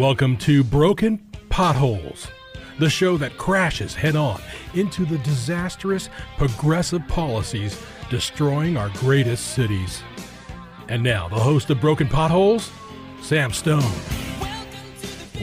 Welcome to Broken Potholes, the show that crashes head on into the disastrous progressive policies destroying our greatest cities. And now, the host of Broken Potholes, Sam Stone.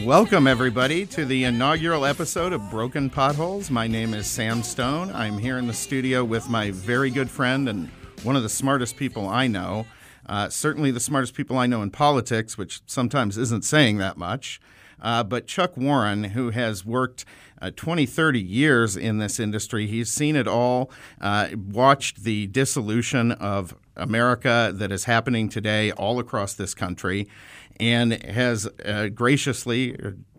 Welcome, everybody, to the inaugural episode of Broken Potholes. My name is Sam Stone. I'm here in the studio with my very good friend and one of the smartest people I know. Uh, certainly the smartest people I know in politics, which sometimes isn't saying that much. Uh, but Chuck Warren, who has worked uh, 20, 30 years in this industry, he's seen it all, uh, watched the dissolution of America that is happening today all across this country, and has uh, graciously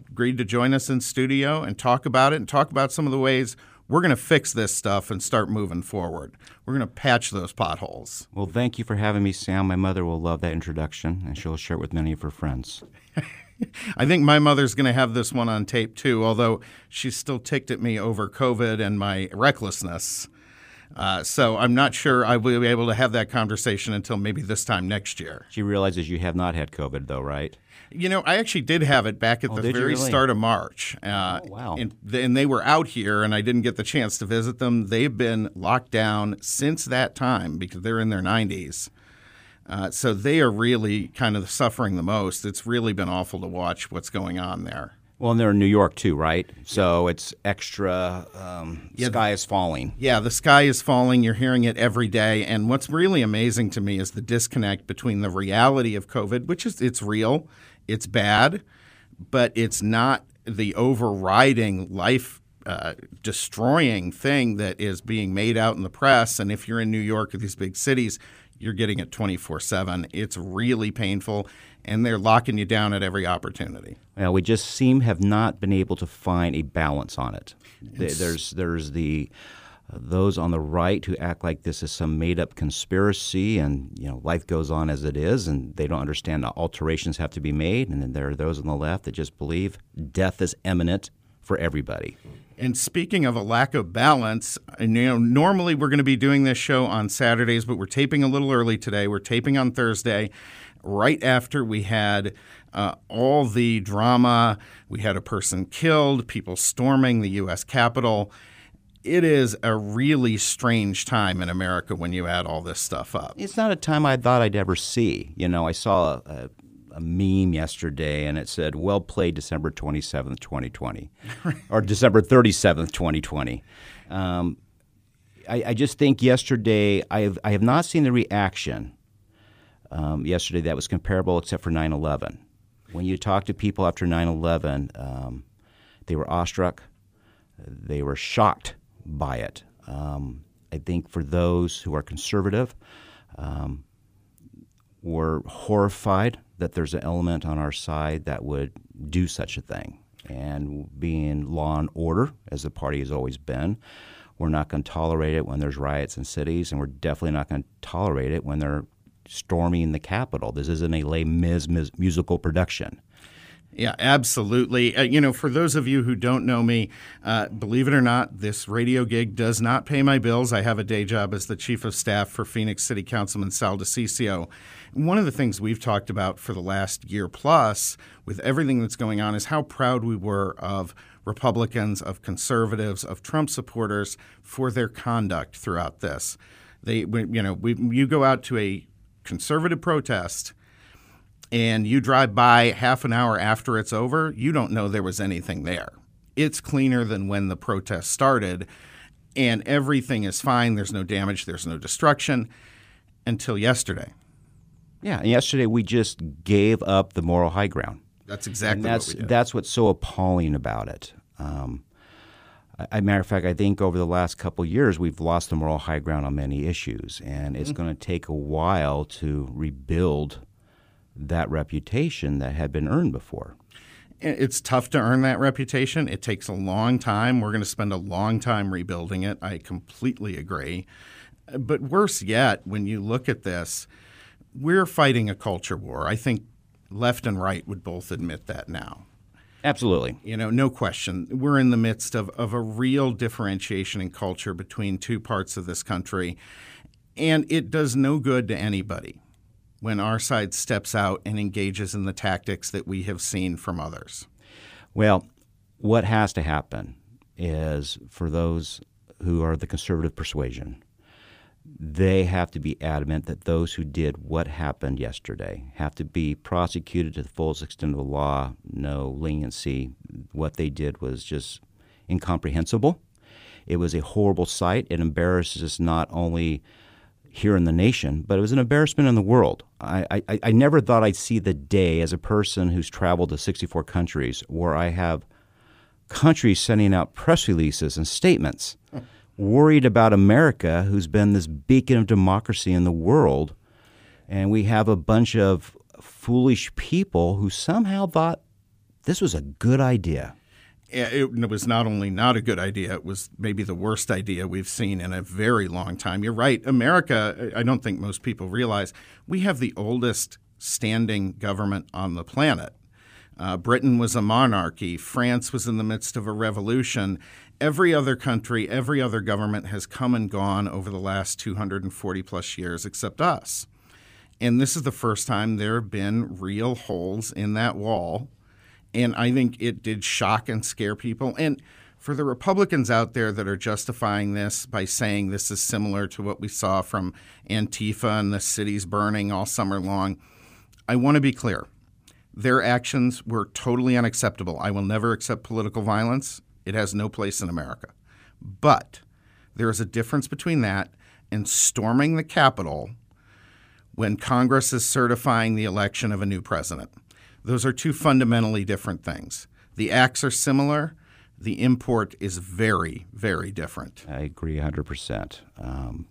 agreed to join us in studio and talk about it and talk about some of the ways we're going to fix this stuff and start moving forward. We're going to patch those potholes. Well, thank you for having me, Sam. My mother will love that introduction, and she'll share it with many of her friends. I think my mother's going to have this one on tape too, although she's still ticked at me over COVID and my recklessness. Uh, so I'm not sure I will be able to have that conversation until maybe this time next year. She realizes you have not had COVID, though, right? You know, I actually did have it back at Oh, the very really? start of March. Uh, Oh, wow. And, and they were out here, and I didn't get the chance to visit them. They've been locked down since that time because they're in their 90s. Uh, so they are really kind of suffering the most. It's really been awful to watch what's going on there. Well, and they're in New York, too, right? So it's extra um, Yeah. sky is falling. Yeah, the sky is falling. You're hearing it every day. And what's really amazing to me is the disconnect between the reality of COVID, which is it's real, it's bad, but it's not the overriding life uh, destroying thing that is being made out in the press. And if you're in New York or these big cities, you're getting it 24 7. It's really painful, and they're locking you down at every opportunity. Well, we just seem have not been able to find a balance on it. Th- There's there's the uh, those on the right who act like this is some made up conspiracy and you know life goes on as it is and they don't understand that alterations have to be made and then there are those on the left that just believe death is imminent for everybody. And speaking of a lack of balance, you know, normally we're going to be doing this show on Saturdays, but we're taping a little early today. We're taping on Thursday, right after we had uh, all the drama. We had a person killed, people storming the U.S. Capitol. It is a really strange time in America when you add all this stuff up. It's not a time I thought I'd ever see. You know, I saw a, a, a meme yesterday and it said, well played December 27th, 2020, or December 37th, 2020. Um, I, I just think yesterday, I have, I have not seen the reaction um, yesterday that was comparable except for 9 11. When you talk to people after 9 11, um, they were awestruck, they were shocked by it. Um, I think for those who are conservative, um, were horrified that there's an element on our side that would do such a thing. And being law and order, as the party has always been, we're not going to tolerate it when there's riots in cities, and we're definitely not going to tolerate it when they're storming the Capitol. This isn't a Les Mis mus- musical production. Yeah, absolutely. Uh, you know, for those of you who don't know me, uh, believe it or not, this radio gig does not pay my bills. I have a day job as the chief of staff for Phoenix City Councilman Sal DiCiccio. One of the things we've talked about for the last year plus with everything that's going on is how proud we were of Republicans, of conservatives, of Trump supporters for their conduct throughout this. They, you know, we, you go out to a conservative protest and you drive by half an hour after it's over, you don't know there was anything there. It's cleaner than when the protest started, and everything is fine. There's no damage, there's no destruction until yesterday. Yeah, and yesterday we just gave up the moral high ground. That's exactly and that's what we did. that's what's so appalling about it. Um, matter of fact, I think over the last couple of years we've lost the moral high ground on many issues, and it's Mm-hmm. going to take a while to rebuild that reputation that had been earned before. It's tough to earn that reputation. It takes a long time. We're going to spend a long time rebuilding it. I completely agree. But worse yet, when you look at this, we're fighting a culture war. I think left and right would both admit that now. Absolutely. You know, no question. We're in the midst of, of a real differentiation in culture between two parts of this country, and it does no good to anybody. when our side steps out and engages in the tactics that we have seen from others? Well, what has to happen is for those who are the conservative persuasion, they have to be adamant that those who did what happened yesterday have to be prosecuted to the fullest extent of the law, no leniency. What they did was just incomprehensible. It was a horrible sight. It embarrasses us not only here in the nation, but it was an embarrassment in the world. I, I, I never thought I'd see the day as a person who's traveled to 64 countries where I have countries sending out press releases and statements worried about America, who's been this beacon of democracy in the world. And we have a bunch of foolish people who somehow thought this was a good idea. It was not only not a good idea, it was maybe the worst idea we've seen in a very long time. You're right. America, I don't think most people realize, we have the oldest standing government on the planet. Uh, Britain was a monarchy. France was in the midst of a revolution every other country, every other government has come and gone over the last 240 plus years except us. And this is the first time there have been real holes in that wall. And I think it did shock and scare people. And for the Republicans out there that are justifying this by saying this is similar to what we saw from Antifa and the cities burning all summer long, I want to be clear. Their actions were totally unacceptable. I will never accept political violence. It has no place in America. But there is a difference between that and storming the Capitol when Congress is certifying the election of a new president. Those are two fundamentally different things. The acts are similar. The import is very, very different. I agree 100%. Um,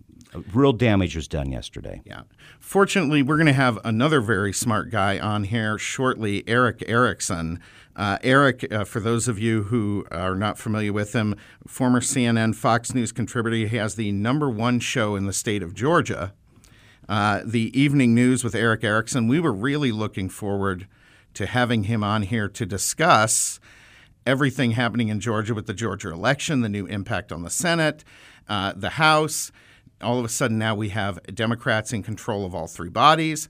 real damage was done yesterday. Yeah. Fortunately, we're going to have another very smart guy on here shortly, Erick Erickson. Uh, Eric, uh, for those of you who are not familiar with him, former CNN, Fox News contributor, he has the number one show in the state of Georgia, uh, the Evening News with Erick Erickson. We were really looking forward to having him on here to discuss everything happening in Georgia with the Georgia election, the new impact on the Senate, uh, the House all of a sudden now we have Democrats in control of all three bodies.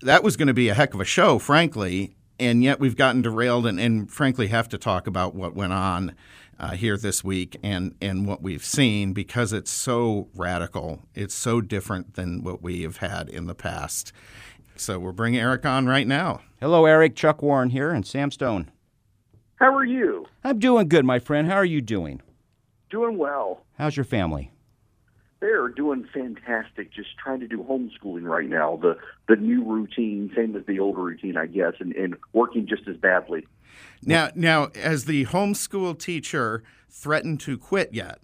That was going to be a heck of a show, frankly, and yet we've gotten derailed and, and frankly have to talk about what went on uh, here this week and, and what we've seen because it's so radical. It's so different than what we have had in the past. So we're bringing Eric on right now. Hello, Eric. Chuck Warren here and Sam Stone. How are you? I'm doing good, my friend. How are you doing? Doing well. How's your family? They're doing fantastic. Just trying to do homeschooling right now. The the new routine, same as the older routine, I guess, and, and working just as badly. Now, now, has the homeschool teacher threatened to quit yet?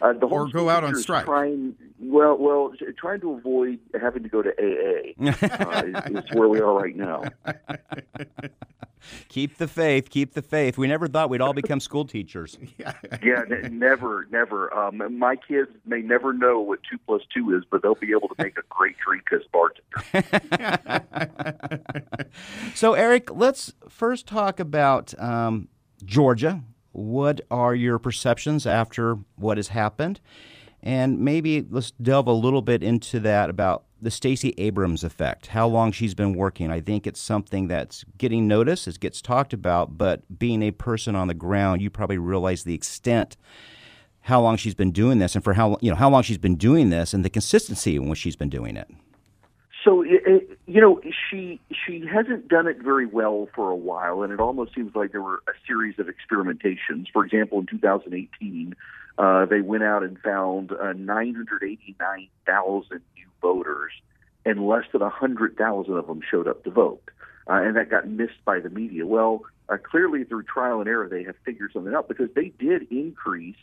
Uh, the or go out on strike. Trying, well, well, trying to avoid having to go to AA uh, is, is where we are right now. keep the faith. Keep the faith. We never thought we'd all become school teachers. yeah, yeah n- never, never. Um, my kids may never know what two plus two is, but they'll be able to make a great drink as bartender. so, Eric, let's first talk about um, Georgia. What are your perceptions after what has happened? And maybe let's delve a little bit into that about the Stacey Abrams effect, how long she's been working. I think it's something that's getting noticed, it gets talked about, but being a person on the ground, you probably realize the extent how long she's been doing this and for how you know how long she's been doing this and the consistency in which she's been doing it. So you know she she hasn't done it very well for a while, and it almost seems like there were a series of experimentations. For example, in 2018, uh, they went out and found uh, 989,000 new voters, and less than 100,000 of them showed up to vote. Uh, and that got missed by the media. Well, uh, clearly through trial and error, they have figured something out because they did increase,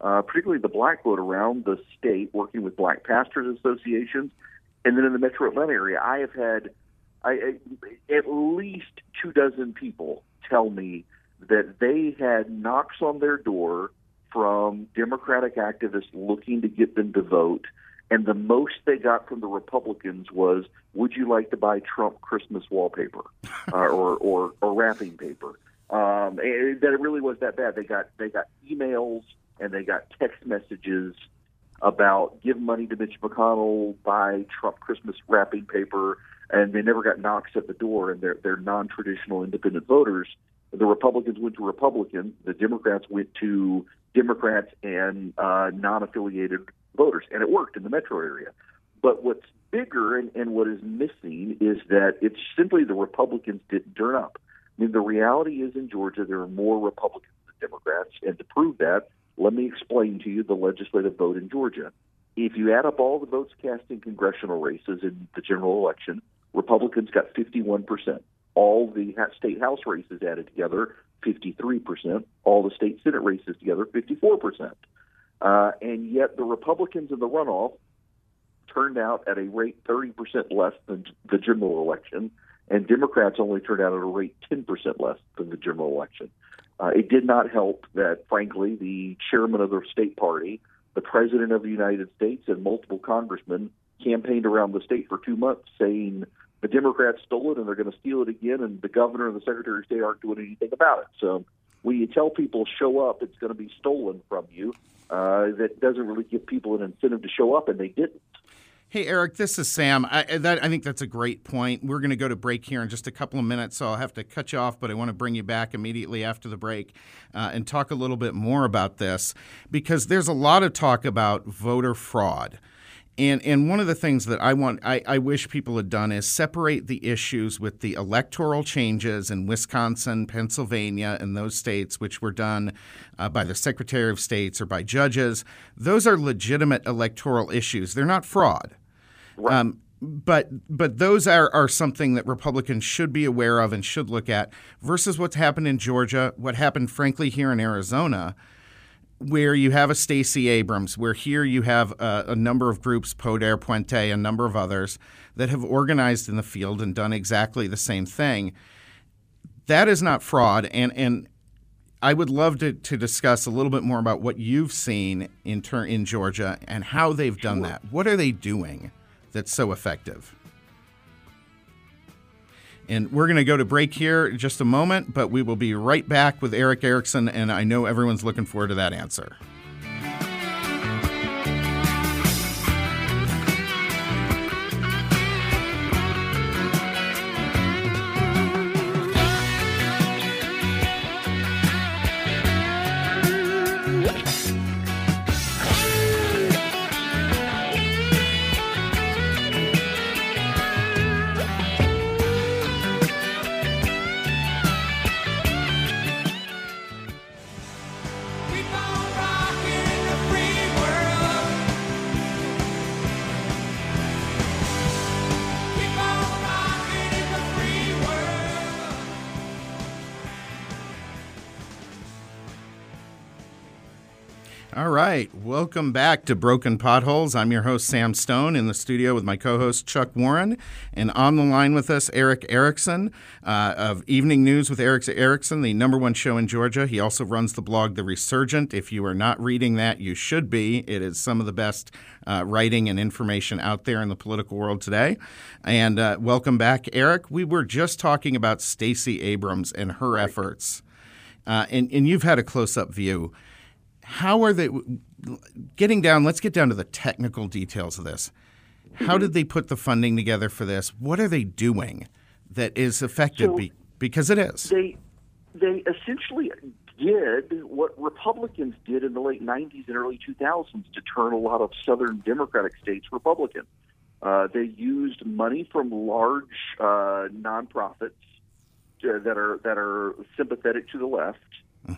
uh, particularly the black vote around the state, working with black pastors associations. And then in the metro Atlanta area, I have had I, at least two dozen people tell me that they had knocks on their door from Democratic activists looking to get them to vote. And the most they got from the Republicans was, "Would you like to buy Trump Christmas wallpaper uh, or, or or wrapping paper?" Um, that it really was that bad. They got they got emails and they got text messages about give money to Mitch McConnell, buy Trump Christmas wrapping paper, and they never got knocks at the door, and they're they're non-traditional independent voters. The Republicans went to Republican, the Democrats went to Democrats and uh, non-affiliated voters, and it worked in the metro area. But what's bigger and, and what is missing is that it's simply the Republicans didn't turn up. I mean, the reality is in Georgia there are more Republicans than Democrats, and to prove that, let me explain to you the legislative vote in Georgia. If you add up all the votes cast in congressional races in the general election, Republicans got 51%. All the state house races added together, 53%. All the state senate races together, 54%. Uh, and yet the Republicans in the runoff turned out at a rate 30% less than the general election, and Democrats only turned out at a rate 10% less than the general election. Uh, it did not help that, frankly, the chairman of the state party, the president of the United States, and multiple congressmen campaigned around the state for two months saying the Democrats stole it and they're going to steal it again, and the governor and the secretary of state aren't doing anything about it. So when you tell people show up, it's going to be stolen from you. Uh, that doesn't really give people an incentive to show up, and they didn't. Hey, Eric, this is Sam. I, that, I think that's a great point. We're going to go to break here in just a couple of minutes, so I'll have to cut you off, but I want to bring you back immediately after the break uh, and talk a little bit more about this because there's a lot of talk about voter fraud. And, and one of the things that I want, I, I wish people had done is separate the issues with the electoral changes in Wisconsin, Pennsylvania, and those states, which were done uh, by the Secretary of States or by judges. Those are legitimate electoral issues. They're not fraud. Right. Um, but but those are, are something that Republicans should be aware of and should look at versus what's happened in Georgia, what happened frankly here in Arizona, where you have a Stacey Abrams, where here you have a, a, number of groups, Poder, Puente, a number of others, that have organized in the field and done exactly the same thing. That is not fraud, and and I would love to, to discuss a little bit more about what you've seen in ter- in Georgia and how they've done sure. that. What are they doing? That's so effective. And we're going to go to break here in just a moment, but we will be right back with Erick Erickson, and I know everyone's looking forward to that answer. Welcome back to Broken Potholes. I'm your host, Sam Stone, in the studio with my co host, Chuck Warren. And on the line with us, Erick Erickson uh, of Evening News with Erick Erickson, the number one show in Georgia. He also runs the blog The Resurgent. If you are not reading that, you should be. It is some of the best uh, writing and information out there in the political world today. And uh, welcome back, Eric. We were just talking about Stacey Abrams and her efforts. Uh, and, and you've had a close up view how are they getting down? Let's get down to the technical details of this. How did they put the funding together for this? What are they doing that is effective? So be, because it is. They they essentially did what Republicans did in the late 90s and early 2000s to turn a lot of Southern Democratic states Republican. Uh, they used money from large uh, nonprofits uh, that are that are sympathetic to the left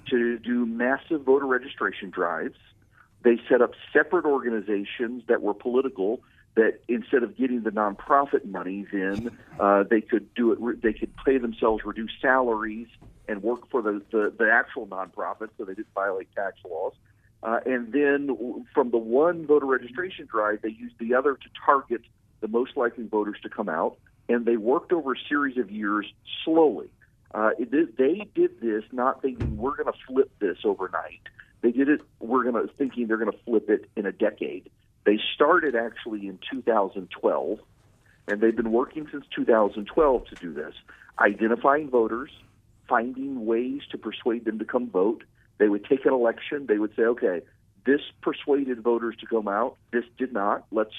to do massive voter registration drives. They set up separate organizations that were political. That instead of getting the nonprofit monies in, uh, they could do it. They could pay themselves reduced salaries and work for the, the, the actual nonprofit, so they didn't violate tax laws. Uh, and then from the one voter registration drive, they used the other to target the most likely voters to come out. And they worked over a series of years slowly. Uh, they did this not thinking we're going to flip this overnight. They did it. We're going to thinking they're going to flip it in a decade. They started actually in 2012, and they've been working since 2012 to do this, identifying voters, finding ways to persuade them to come vote. They would take an election. They would say, okay, This persuaded voters to come out. This did not. Let's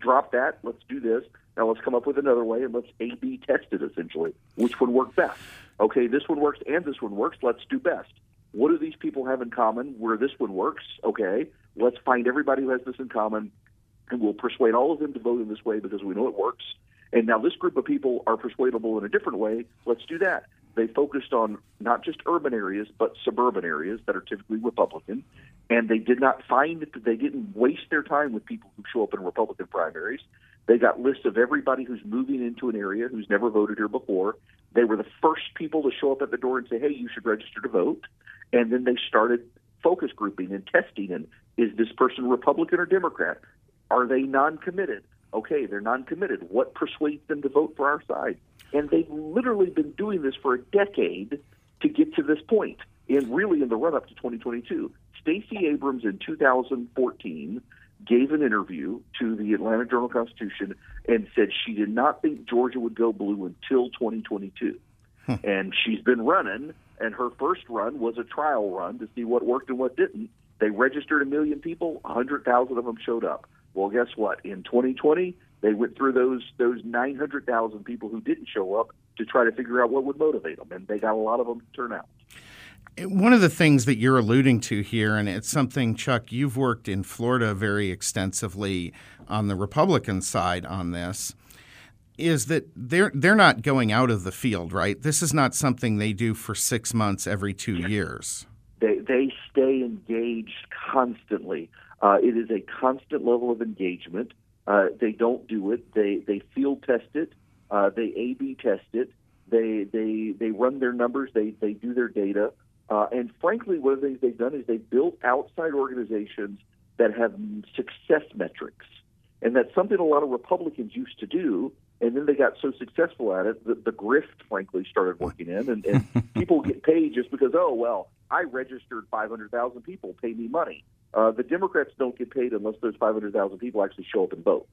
drop that. Let's do this. Now let's come up with another way and let's A B test it essentially. Which would work best? Okay, this one works and this one works. Let's do best. What do these people have in common where this one works? Okay, let's find everybody who has this in common and we'll persuade all of them to vote in this way because we know it works. And now this group of people are persuadable in a different way. Let's do that. They focused on not just urban areas, but suburban areas that are typically Republican. And they did not find that they didn't waste their time with people who show up in Republican primaries. They got lists of everybody who's moving into an area who's never voted here before. They were the first people to show up at the door and say, hey, you should register to vote. And then they started focus grouping and testing. And is this person Republican or Democrat? Are they non committed? Okay, they're non committed. What persuades them to vote for our side? And they've literally been doing this for a decade to get to this point. point, and really in the run up to 2022. Stacey Abrams in 2014 gave an interview to the Atlanta Journal Constitution and said she did not think Georgia would go blue until 2022. and she's been running, and her first run was a trial run to see what worked and what didn't. They registered a million people, 100,000 of them showed up. Well, guess what? In 2020, they went through those those 900,000 people who didn't show up to try to figure out what would motivate them, and they got a lot of them to turn out. One of the things that you're alluding to here, and it's something, Chuck, you've worked in Florida very extensively on the Republican side on this, is that they're they're not going out of the field, right? This is not something they do for six months every two years. They they stay engaged constantly. Uh, it is a constant level of engagement. Uh, they don't do it. They they field test it. Uh, they A/B test it. They they they run their numbers. They they do their data. Uh, and frankly, one of the things they've done is they've built outside organizations that have success metrics, and that's something a lot of Republicans used to do. And then they got so successful at it that the grift, frankly, started working in, and, and people get paid just because, oh well, I registered 500,000 people, pay me money. Uh, the Democrats don't get paid unless those 500,000 people actually show up and vote.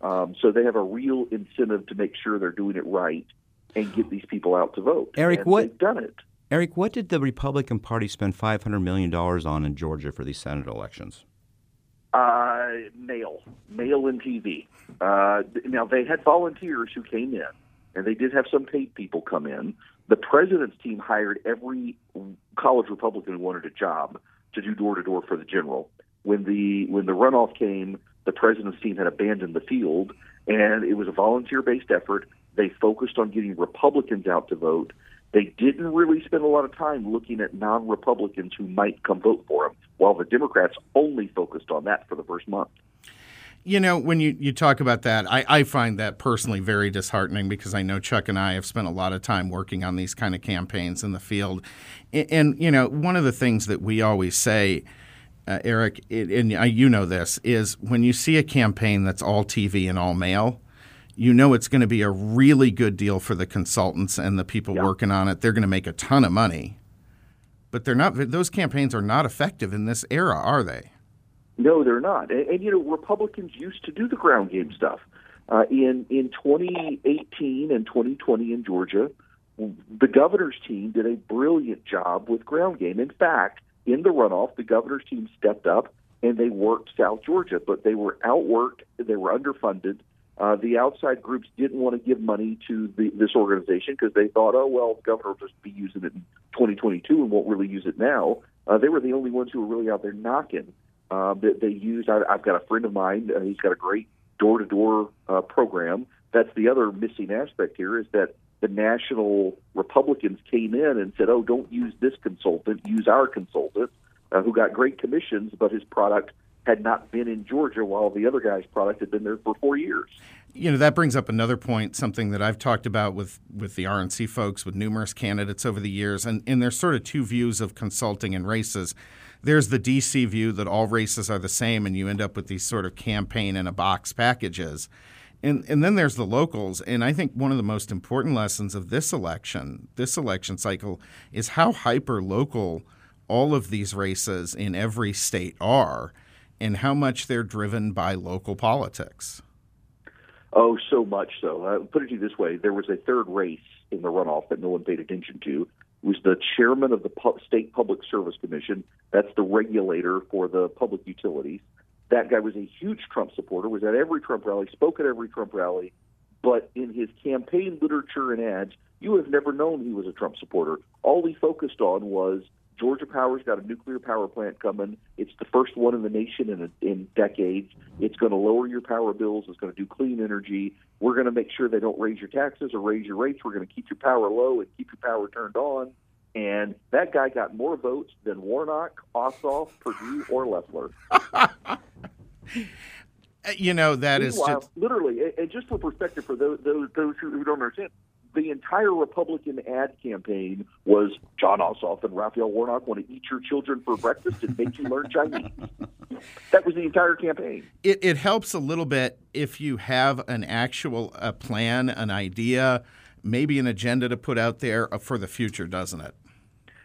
Um, so they have a real incentive to make sure they're doing it right and get these people out to vote. Eric, and what they've done it? Eric, what did the Republican Party spend five hundred million dollars on in Georgia for these Senate elections? Uh, mail, mail and TV. Uh, now they had volunteers who came in, and they did have some paid people come in. The president's team hired every college Republican who wanted a job to do door to door for the general. When the when the runoff came, the president's team had abandoned the field, and it was a volunteer based effort. They focused on getting Republicans out to vote. They didn't really spend a lot of time looking at non Republicans who might come vote for him, while the Democrats only focused on that for the first month. You know, when you, you talk about that, I, I find that personally very disheartening because I know Chuck and I have spent a lot of time working on these kind of campaigns in the field. And, and you know, one of the things that we always say, uh, Eric, it, and you know this, is when you see a campaign that's all TV and all mail, you know it's going to be a really good deal for the consultants and the people Yeah. working on it. They're going to make a ton of money. But they're not those campaigns are not effective in this era, are they? No, they're not. And, and you know, Republicans used to do the ground game stuff. Uh, in in 2018 and 2020 in Georgia, the governor's team did a brilliant job with ground game. In fact, in the runoff, the governor's team stepped up and they worked South Georgia, but they were outworked. They were underfunded. Uh, the outside groups didn't want to give money to the, this organization because they thought, oh well, the governor will just be using it in 2022 and won't really use it now. Uh, they were the only ones who were really out there knocking. Uh, that they used. I, I've got a friend of mine. Uh, he's got a great door-to-door uh, program. That's the other missing aspect here is that the national Republicans came in and said, "Oh, don't use this consultant. Use our consultant, uh, who got great commissions, but his product had not been in Georgia, while the other guy's product had been there for four years." You know that brings up another point, something that I've talked about with with the RNC folks, with numerous candidates over the years, and and there's sort of two views of consulting and races. There's the DC view that all races are the same, and you end up with these sort of campaign in a box packages. And, and then there's the locals. And I think one of the most important lessons of this election, this election cycle, is how hyper local all of these races in every state are and how much they're driven by local politics. Oh, so much so. Uh, put it to you this way: there was a third race in the runoff that no one paid attention to. It was the chairman of the State Public Service Commission. That's the regulator for the public utilities. That guy was a huge Trump supporter, was at every Trump rally, spoke at every Trump rally, but in his campaign literature and ads, you have never known he was a Trump supporter. All he focused on was Georgia Power's got a nuclear power plant coming. It's the first one in the nation in, a, in decades. It's going to lower your power bills. It's going to do clean energy. We're going to make sure they don't raise your taxes or raise your rates. We're going to keep your power low and keep your power turned on. And that guy got more votes than Warnock, Ossoff, Perdue, or Loeffler. you know that Meanwhile, is just... literally, and just for perspective for those those, those who don't understand, the entire Republican ad campaign was Jon Ossoff and Raphael Warnock want to eat your children for breakfast and make you learn Chinese. that was the entire campaign. It, it helps a little bit if you have an actual a plan, an idea, maybe an agenda to put out there uh, for the future, doesn't it?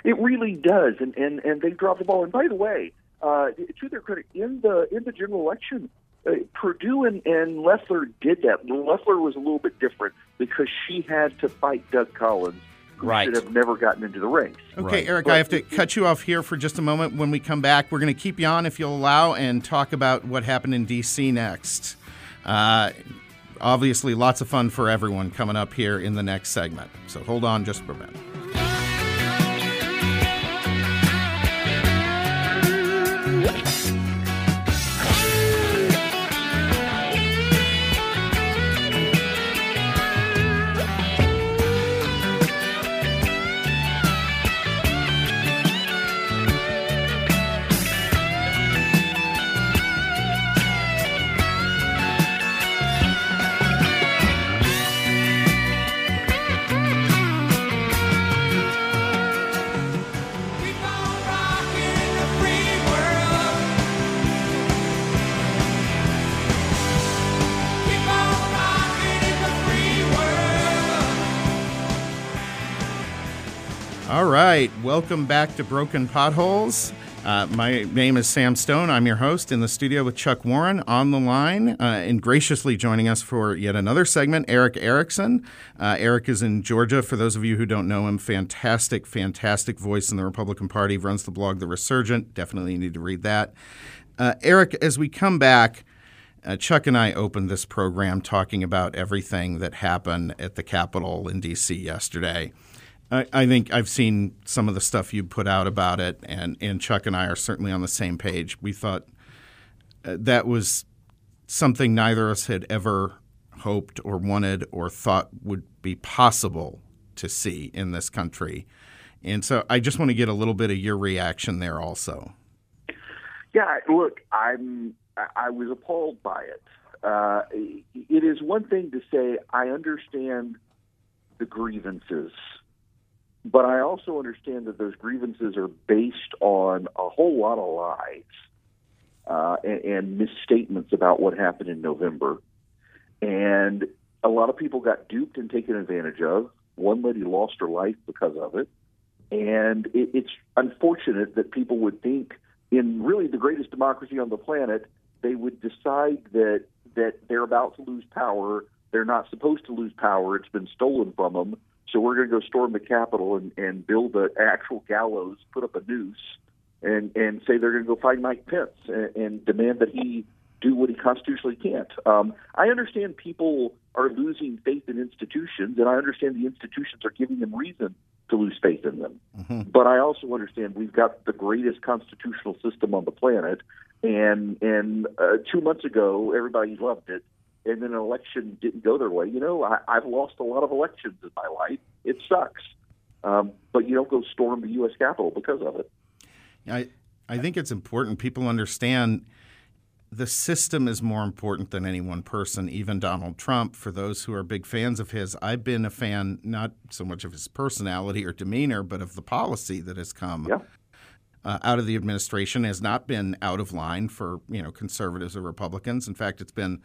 It really does, and and and they dropped the ball. And by the way, uh, to their credit, in the in the general election, uh, Perdue and, and Loeffler did that. Loeffler was a little bit different because she had to fight Doug Collins, who right. should have never gotten into the race. Okay, right. Eric, but I have to cut you off here for just a moment. When we come back, we're going to keep you on if you'll allow and talk about what happened in D.C. next. Uh, obviously, lots of fun for everyone coming up here in the next segment. So hold on just for a minute. Welcome back to Broken Potholes. Uh, my name is Sam Stone. I'm your host in the studio with Chuck Warren on the line uh, and graciously joining us for yet another segment, Erick Erickson. Uh, Eric is in Georgia. For those of you who don't know him, fantastic, fantastic voice in the Republican Party, runs the blog The Resurgent. Definitely need to read that. Uh, Eric, as we come back, uh, Chuck and I opened this program talking about everything that happened at the Capitol in D.C. yesterday. I, I, think I've seen some of the stuff you put out about it, and, and Chuck and I are certainly on the same page. We thought uh, that was something neither of us had ever hoped or wanted or thought would be possible to see in this country. And so I just want to get a little bit of your reaction there also. Yeah, look, I'm I was appalled by it. Uh, it is one thing to say I understand the grievances but I also understand that those grievances are based on a whole lot of lies uh, and, and misstatements about what happened in November. And a lot of people got duped and taken advantage of. One lady lost her life because of it. And it, it's unfortunate that people would think, in really the greatest democracy on the planet, they would decide that that they're about to lose power. They're not supposed to lose power. It's been stolen from them so we're going to go storm the Capitol and, and build an actual gallows, put up a noose, and and say they're going to go find Mike Pence and, and demand that he do what he constitutionally can't. Um, I understand people are losing faith in institutions, and I understand the institutions are giving them reason to lose faith in them. Mm-hmm. But I also understand we've got the greatest constitutional system on the planet, and and uh, two months ago everybody loved it and then an election didn't go their way. You know, I, I've lost a lot of elections in my life. It sucks, um, but you don't go storm the U.S. Capitol because of it. I I think it's important people understand the system is more important than any one person, even Donald Trump. For those who are big fans of his, I've been a fan not so much of his personality or demeanor, but of the policy that has come yeah. uh, out of the administration. Has not been out of line for you know conservatives or Republicans. In fact, it's been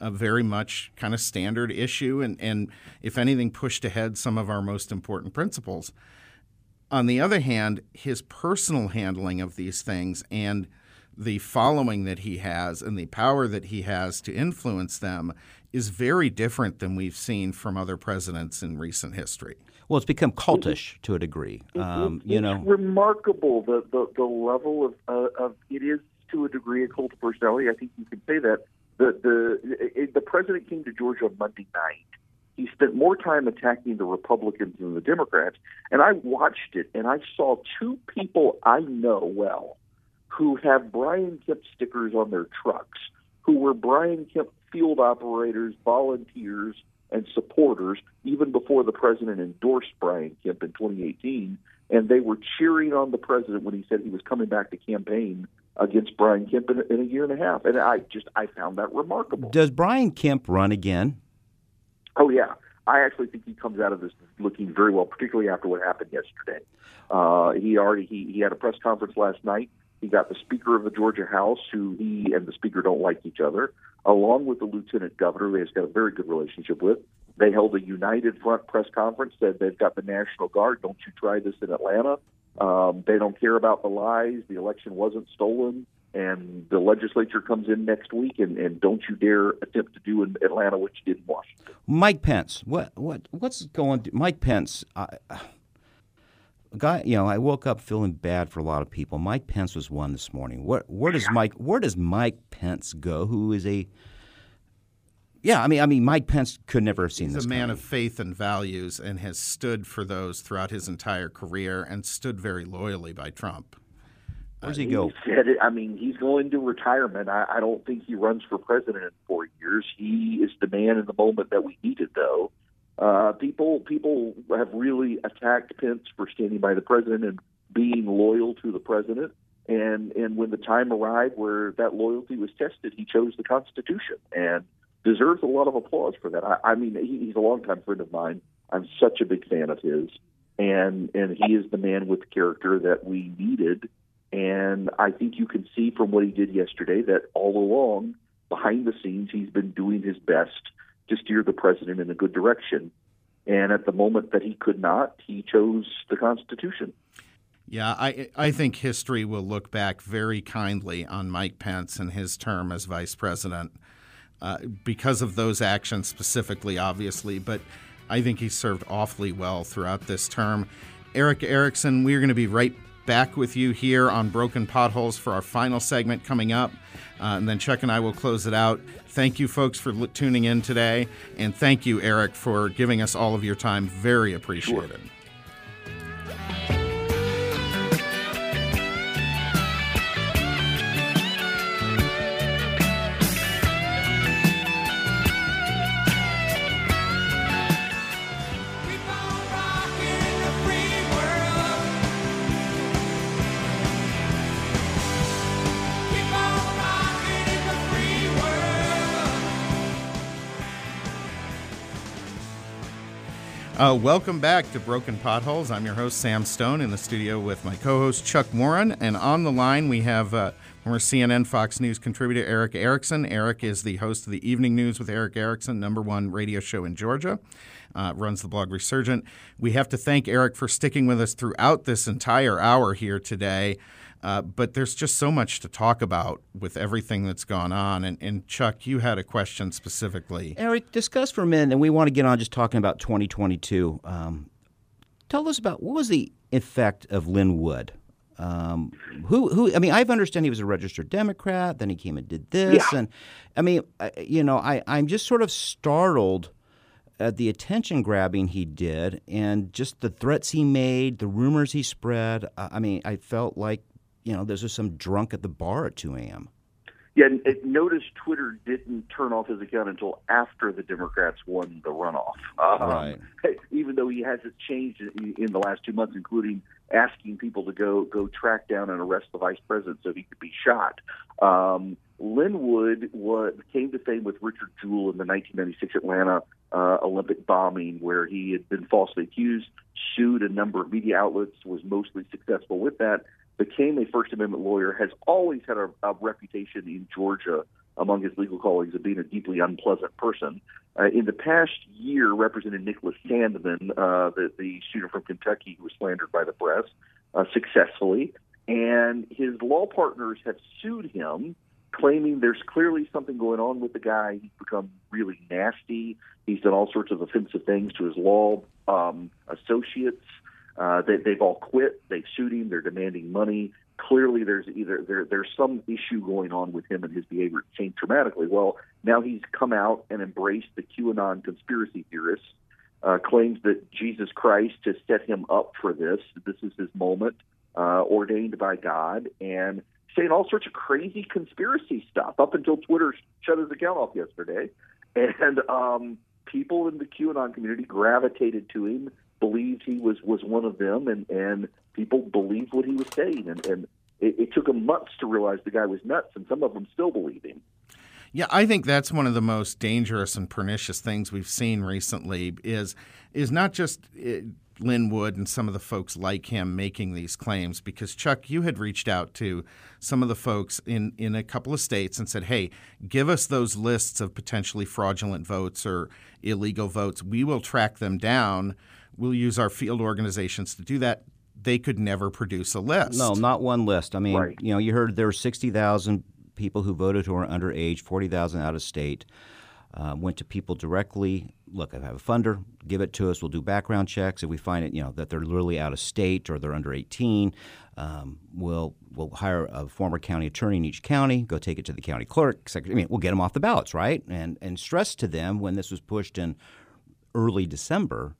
a very much kind of standard issue, and, and if anything, pushed ahead some of our most important principles. On the other hand, his personal handling of these things and the following that he has and the power that he has to influence them is very different than we've seen from other presidents in recent history. Well, it's become cultish to a degree. Um, you know, remarkable the, the, the level of, uh, of it is to a degree a cult of personality. I think you could say that the the the president came to Georgia on Monday night. He spent more time attacking the Republicans than the Democrats, and I watched it and I saw two people I know well who have Brian Kemp stickers on their trucks, who were Brian Kemp field operators, volunteers, and supporters even before the president endorsed Brian Kemp in 2018, and they were cheering on the president when he said he was coming back to campaign against Brian Kemp in, in a year and a half. And I just I found that remarkable. Does Brian Kemp run again? Oh yeah, I actually think he comes out of this looking very well, particularly after what happened yesterday. Uh, he already he, he had a press conference last night. He got the Speaker of the Georgia House, who he and the Speaker don't like each other, along with the Lieutenant Governor, who he's got a very good relationship with. They held a united front press conference. Said they've got the National Guard. Don't you try this in Atlanta. Um, they don't care about the lies. The election wasn't stolen, and the legislature comes in next week. And, and don't you dare attempt to do in Atlanta what you did in Washington. Mike Pence, what what what's going? Mike Pence. Uh, guy, you know, I woke up feeling bad for a lot of people. Mike Pence was one this morning. Where where does Mike where does Mike Pence go? Who is a yeah, I mean, I mean, Mike Pence could never have seen He's this. a man coming. of faith and values, and has stood for those throughout his entire career, and stood very loyally by Trump. Where's he go? He said it. I mean, he's going to retirement. I, I don't think he runs for president in four years. He is the man in the moment that we needed, though. Uh, people people have really attacked Pence for standing by the president and being loyal to the president. And and when the time arrived where that loyalty was tested, he chose the Constitution and deserves a lot of applause for that. I, I mean, he, he's a longtime friend of mine. I'm such a big fan of his, and and he is the man with character that we needed. And I think you can see from what he did yesterday that all along, behind the scenes, he's been doing his best to steer the president in a good direction. And at the moment that he could not, he chose the Constitution. Yeah, I I think history will look back very kindly on Mike Pence and his term as vice president uh, because of those actions specifically, obviously. But I think he served awfully well throughout this term. Erick Erickson, we're going to be right back with you here on Broken Potholes for our final segment coming up. Uh, and then Chuck and I will close it out. Thank you, folks, for l- tuning in today. And thank you, Eric, for giving us all of your time. Very appreciated. Keep Uh, welcome back to Broken Potholes. I'm your host, Sam Stone, in the studio with my co host, Chuck Warren. And on the line, we have uh, former CNN Fox News contributor Erick Erickson. Eric is the host of the Evening News with Erick Erickson, number one radio show in Georgia. Uh, runs the blog Resurgent. We have to thank Eric for sticking with us throughout this entire hour here today. Uh, but there's just so much to talk about with everything that's gone on. And, and Chuck, you had a question specifically. Eric, discuss for a minute, and we want to get on just talking about 2022. Um, tell us about what was the effect of Lin Wood? Um, who, who? I mean, I've understand he was a registered Democrat. Then he came and did this, Yeah. and I mean, I, you know, I, I'm just sort of startled at the attention grabbing he did, and just the threats he made, the rumors he spread. I I mean, I felt like, you know, this was some drunk at the bar at 2 a.m. Yeah, notice Twitter didn't turn off his account until after the Democrats won the runoff. Um, Right. Even though he hasn't changed in, in the last two months, including asking people to go go track down and arrest the vice president so he could be shot. Um, Lin Wood was, came to fame with Richard Jewell in the 1996 Atlanta uh, Olympic bombing, where he had been falsely accused, sued a number of media outlets, was mostly successful with that, became a First Amendment lawyer, has always had a, a reputation in Georgia among his legal colleagues of being a deeply unpleasant person. Uh, in the past year, represented Nicholas Sandmann, uh, the, the shooter from Kentucky who was slandered by the press, uh, successfully. and his law partners have sued him, claiming there's clearly something going on with the guy. He's become really nasty. He's done all sorts of offensive things to his law um, associates. Uh, they, they've all quit. They've sued him. They're demanding money. Clearly, there's either there, there's some issue going on with him and his behavior changed dramatically. Well, now he's come out and embraced the QAnon conspiracy theorists. Uh, claims that Jesus Christ has set him up for this. This is his moment, uh, ordained by God, and saying all sorts of crazy conspiracy stuff up until Twitter shut his account off yesterday. And um, people in the QAnon community gravitated to him, believed he was was one of them, and and people believed what he was saying. And, and it, it took him months to realize the guy was nuts, and some of them still believe him. Yeah, I think that's one of the most dangerous and pernicious things we've seen recently is is not just uh, Lin Wood and some of the folks like him making these claims because Chuck, you had reached out to some of the folks in in a couple of states and said, "Hey, give us those lists of potentially fraudulent votes or illegal votes. We will track them down. We'll use our field organizations to do that." They could never produce a list. No, not one list. I mean, Right. you know, you heard there were 60,000 people who voted who are underage, 40,000 out of state. Uh, went to people directly. Look, I have a funder. Give it to us. We'll do background checks. If we find it, you know, that they're literally out of state or they're under 18, um, we'll we'll hire a former county attorney in each county. Go take it to the county clerk. secretary- I mean, we'll get them off the ballots, right? And and stress to them when this was pushed in early December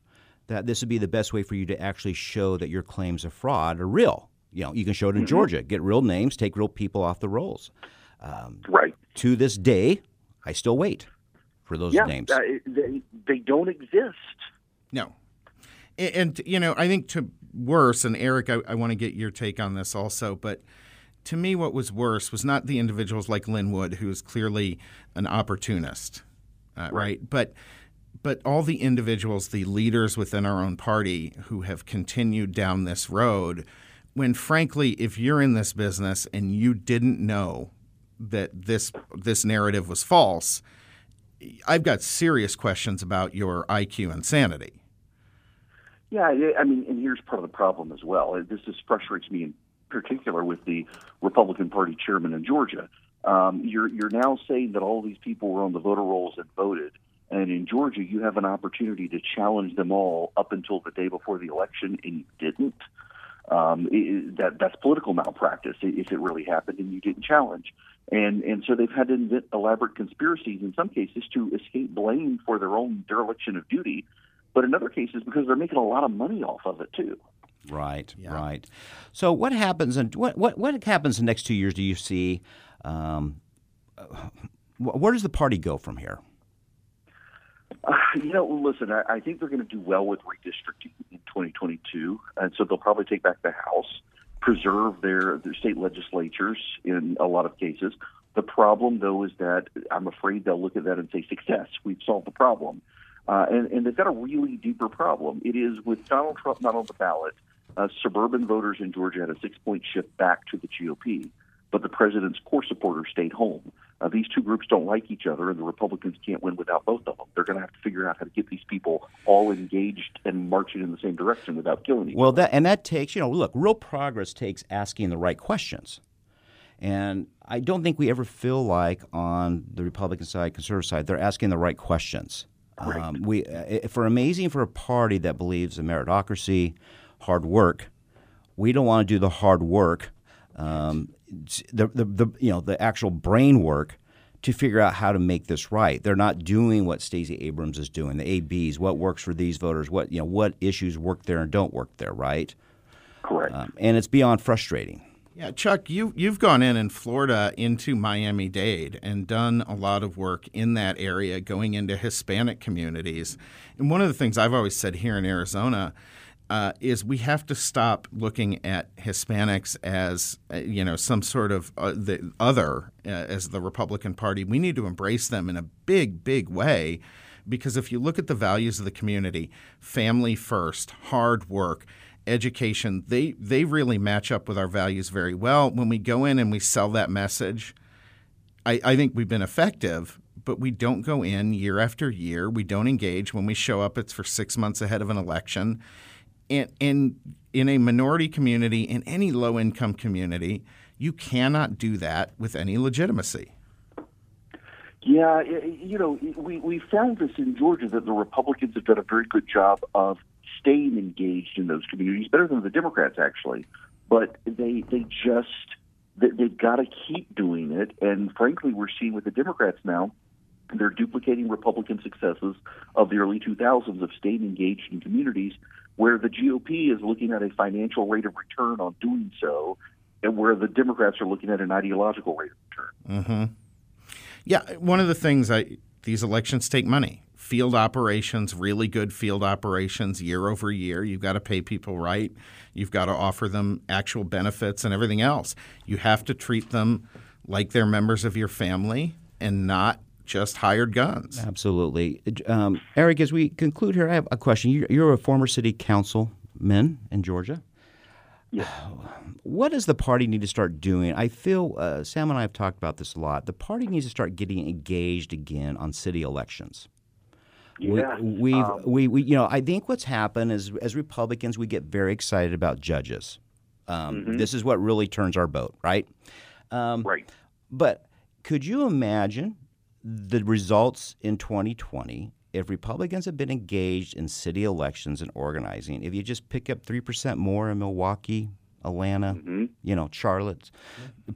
that this would be the best way for you to actually show that your claims of fraud are real. You know, you can show it in Georgia, get real names, take real people off the rolls. Right. To this day, I still wait for those Yeah. names. Uh, they they don't exist. No. A- And, you know, I think to worse, and Erick, I, I want to get your take on this also, but to me, what was worse was not the individuals like Lin Wood, who is clearly an opportunist, uh, right. But but all the individuals, the leaders within our own party who have continued down this road, when frankly, if you're in this business and you didn't know that this this narrative was false, I've got serious questions about your IQ and sanity. Yeah, I mean, and here's part of the problem as well. This just frustrates me in particular with the Republican Party chairman in Georgia. Um, you're you're now saying that all these people were on the voter rolls and voted, and in Georgia you have an opportunity to challenge them all up until the day before the election, and you didn't. Um, i i- that that's political malpractice if it really happened and you didn't challenge. And and so they've had to invent elaborate conspiracies in some cases to escape blame for their own dereliction of duty, but in other cases because they're making a lot of money off of it too. Right, Yeah. right. So what happens in what what what happens in the next two years? Do you see? Um, uh, where does the party go from here? Uh, you know, listen, I, I think they're going to do well with redistricting in 2022, and so they'll probably take back the House, preserve their their state legislatures in a lot of cases. The problem, though, is that I'm afraid they'll look at that and say, "Success, we've solved the problem." Uh, and, and they've got a really deeper problem. It is with Donald Trump not on the ballot, uh, suburban voters in Georgia had a six point shift back to the GOP, but the president's core supporters stayed home. Uh, these two groups don't like each other, and the Republicans can't win without both of them. They're going to have to figure out how to get these people all engaged and marching in the same direction without killing each other. Well, that and that takes you know, look, real progress takes asking the right questions, and I don't think we ever feel like on the Republican side, conservative side, they're asking the right questions. Um, we uh, for amazing for a party that believes in meritocracy, hard work, we don't want to do the hard work, um, the, the the you know the actual brain work to figure out how to make this right. They're not doing what Stacey Abrams is doing, the ABs, what works for these voters, what you know what issues work there and don't work there, right? Correct. Um, and it's beyond frustrating. Yeah, Chuck, you you've gone in in Florida into Miami Dade and done a lot of work in that area, going into Hispanic communities. And one of the things I've always said here in Arizona uh, is we have to stop looking at Hispanics as uh, you know some sort of uh, the other uh, as the Republican Party. We need to embrace them in a big, big way. Because if you look at the values of the community, family first, hard work, education, they they really match up with our values very well. When we go in and we sell that message, I, I think we've been effective, but we don't go in year after year. We don't engage. When we show up, it's for six months ahead of an election. And, and in a minority community, in any low income community, you cannot do that with any legitimacy. Yeah, you know, we we found this in Georgia that the Republicans have done a very good job of staying engaged in those communities, better than the Democrats actually. But they they just they, they've got to keep doing it, and frankly, we're seeing with the Democrats now. They're duplicating Republican successes of the early 2000s of staying engaged in communities where the GOP is looking at a financial rate of return on doing so, and where the Democrats are looking at an ideological rate of return. Mm-hmm. Yeah, one of the things I these elections take money. Field operations, really good field operations year over year. You've got to pay people right. You've got to offer them actual benefits and everything else. You have to treat them like they're members of your family and not just hired guns. Absolutely. Um, Erick, as we conclude here, I have a question. You're, you're a former city councilman in Georgia. Yes. What does the party need to start doing? I feel uh, Sam and I have talked about this a lot. The party needs to start getting engaged again on city elections. Yeah. We, we've Um, we, we you know I think what's happened is as Republicans we get very excited about judges. Um, Mm-hmm. This is what really turns our boat, right? Um, right. But could you imagine the results in 2020 if Republicans had been engaged in city elections and organizing? If you just pick up three percent more in Milwaukee, Atlanta, Mm-hmm. you know, Charlotte,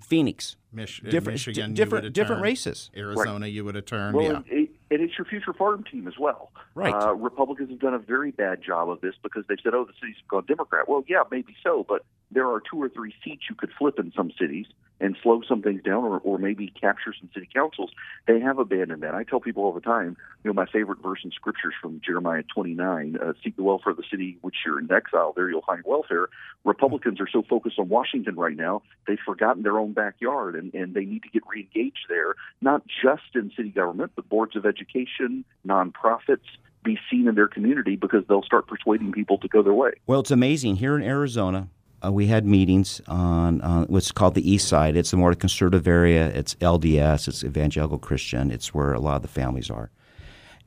Phoenix, Mich- different Michigan, you different different races. Arizona, you would have turned. Well, yeah. and, it, and it's your future farm team as well. Right. Uh, Republicans have done a very bad job of this because they've said, "Oh, the cities have gone Democrat." Well, yeah, maybe so, but there are two or three seats you could flip in some cities and slow some things down, or, or maybe capture some city councils. They have abandoned that. I tell people all the time, you know, my favorite verse in scriptures from Jeremiah 29: uh, "Seek the welfare of the city which you're in exile; there you'll find welfare." Republicans are so focused on Washington right now, they've forgotten their own backyard, and, and they need to get reengaged there, not just in city government, but boards of education, nonprofits, be seen in their community because they'll start persuading people to go their way. Well, it's amazing. Here in Arizona, uh, we had meetings on uh, what's called the East Side. It's a more conservative area. It's LDS. It's evangelical Christian. It's where a lot of the families are.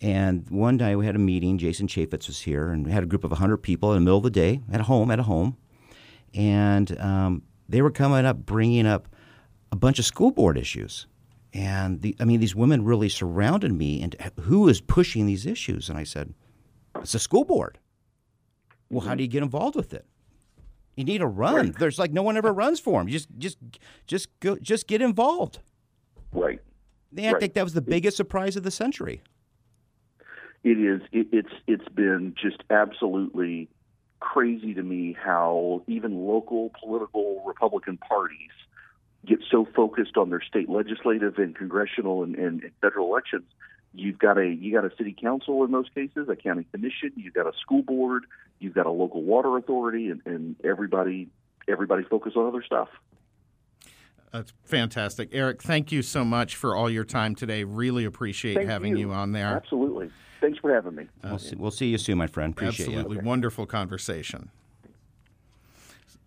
And one day we had a meeting. Jason Chaffetz was here, and we had a group of 100 people in the middle of the day at home, at a home. And um, they were coming up, bringing up a bunch of school board issues. And the, I mean, these women really surrounded me. And who is pushing these issues? And I said, it's the school board. Well, how do you get involved with it? You need to run. There's like no one ever runs for them. Just, just, just go, just get involved. Right. I Right. think that was the biggest surprise of the century. It is. It, it's. It's been just absolutely crazy to me how even local political Republican parties get so focused on their state legislative and congressional and, and, and federal elections. You've got a you got a city council in most cases, a county commission. You've got a school board. You've got a local water authority, and, and everybody everybody focus on other stuff. That's fantastic. Erick, thank you so much for all your time today. Really appreciate Thank having you. on there. Absolutely. Thanks for having me. We'll see, we'll see you soon, my friend. Appreciate you. Absolutely wonderful conversation.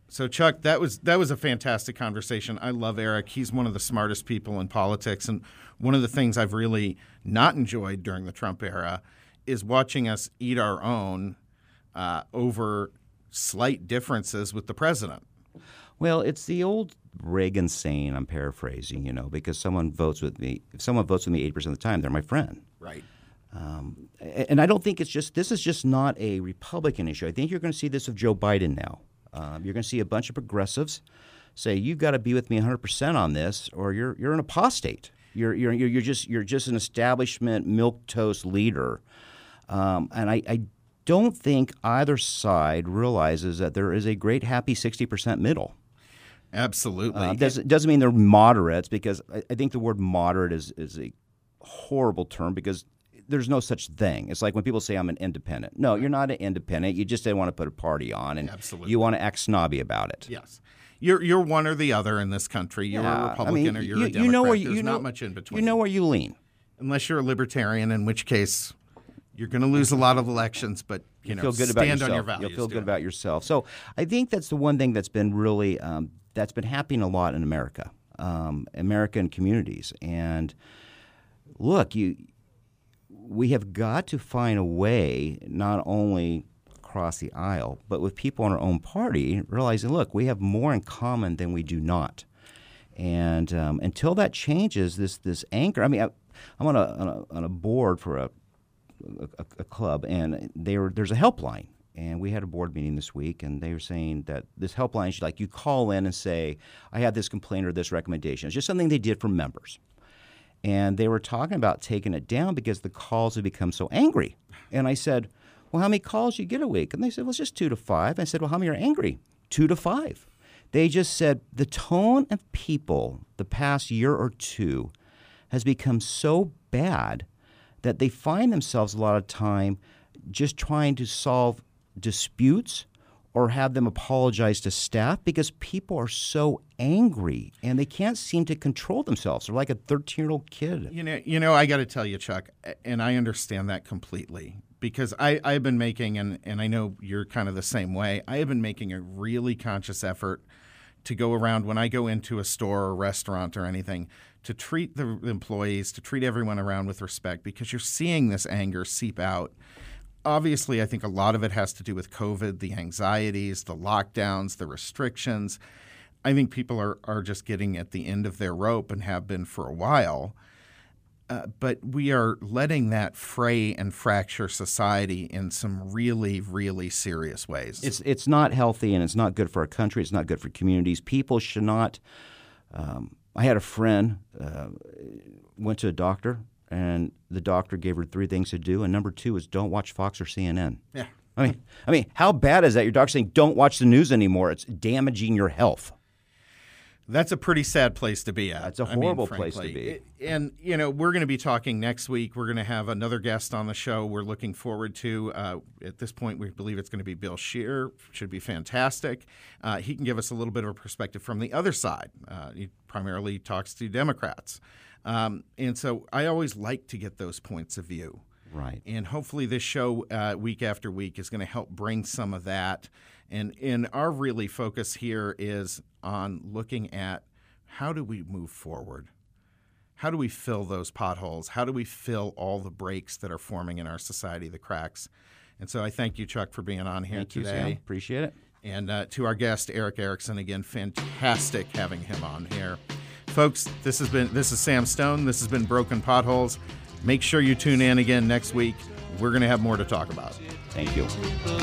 So Chuck, that was that was a fantastic conversation. I love Erick. He's one of the smartest people in politics and one of the things I've really not enjoyed during the Trump era is watching us eat our own uh, over slight differences with the president. Well, it's the old Reagan saying. I'm paraphrasing, you know, because someone votes with me. If someone votes with me 80 percent of the time, they're my friend. Right. A- And I don't think it's just this is just not a Republican issue. I think you're going to see this with Joe Biden now. Um, you're going to see a bunch of progressives say you've got to be with me 100 percent on this, or you're you're an apostate. You're you're you're just you're just an establishment milk toast leader. Um, and I, I don't think either side realizes that there is a great happy 60 percent middle. Absolutely. Uh, doesn't doesn't mean they're moderates because I, I think the word moderate is is a horrible term because there's no such thing. It's like when people say I'm an independent. No, you're not an independent. You just didn't want to put a party on, and Absolutely. you want to act snobby about it. yes. You're you're one or the other in this country. You're Yeah, a Republican or you're you, a Democrat. you know where you, There's you know, not much in between. You know where you lean. unless you're a libertarian, in which case you're going to lose a lot of elections. But you, know, feel good stand about yourself. on your values. You'll feel good it. about yourself. So I think that's the one thing that's been really um, that's been happening a lot in America, um, American communities. And look, you we have got to find a way not only across the aisle, but with people in our own party realizing, look, we have more in common than we do not. And um, until that changes, this this anger. I mean, I, I'm on a, on a on a board for a a, a club, and they were there's a helpline, and we had a board meeting this week, and they were saying that this helpline should like you call in and say, I have this complaint or this recommendation. It's just something they did for members, and they were talking about taking it down because the calls had become so angry. And I said, Well, how many calls you get a week? And they said, Well, it's just two to five. I said, Well, how many are angry? Two to five. They just said the tone of people the past year or two has become so bad that they find themselves a lot of time just trying to solve disputes or have them apologize to staff because people are so angry and they can't seem to control themselves. They're like a 13 year old kid. You know, you know, I got to tell you, Chuck, and I understand that completely because I, I've been making, and, and I know you're kind of the same way. I have been making a really conscious effort to go around when I go into a store or restaurant or anything to treat the employees, to treat everyone around with respect because you're seeing this anger seep out. Obviously, I think a lot of it has to do with COVID, the anxieties, the lockdowns, the restrictions. I think people are, are just getting at the end of their rope and have been for a while. Uh, but we are letting that fray and fracture society in some really, really serious ways. It's it's not healthy and it's not good for our country. It's not good for communities. People should not. Um, I had a friend uh, went to a doctor and the doctor gave her three things to do, and number two is don't watch Fox or CNN. yeah. I mean, I mean, how bad is that? Your doctor saying don't watch the news anymore. It's damaging your health. That's a pretty sad place to be at. That's a I mean, horrible place to be. It- and, you know, we're going to be talking next week. We're going to have another guest on the show we're looking forward to. Uh, at this point, we believe it's going to be Bill Scher. Should be fantastic. Uh, he can give us a little bit of a perspective from the other side. Uh, he primarily talks to Democrats. Um, and so I always like to get those points of view. Right. And hopefully, this show uh, week after week is going to help bring some of that. And, and our really focus here is on looking at how do we move forward? How do we fill those potholes? How do we fill all the breaks that are forming in our society, the cracks? And so I thank you, Chuck, for being on here Thank you, today. Sam. Appreciate it. And uh, to our guest Erick Erickson, again, fantastic having him on here, Folks, this has been this is Sam Stone. This has been Broken Potholes. Make sure you tune in again next week. We're going to have more to talk about. Thank you. No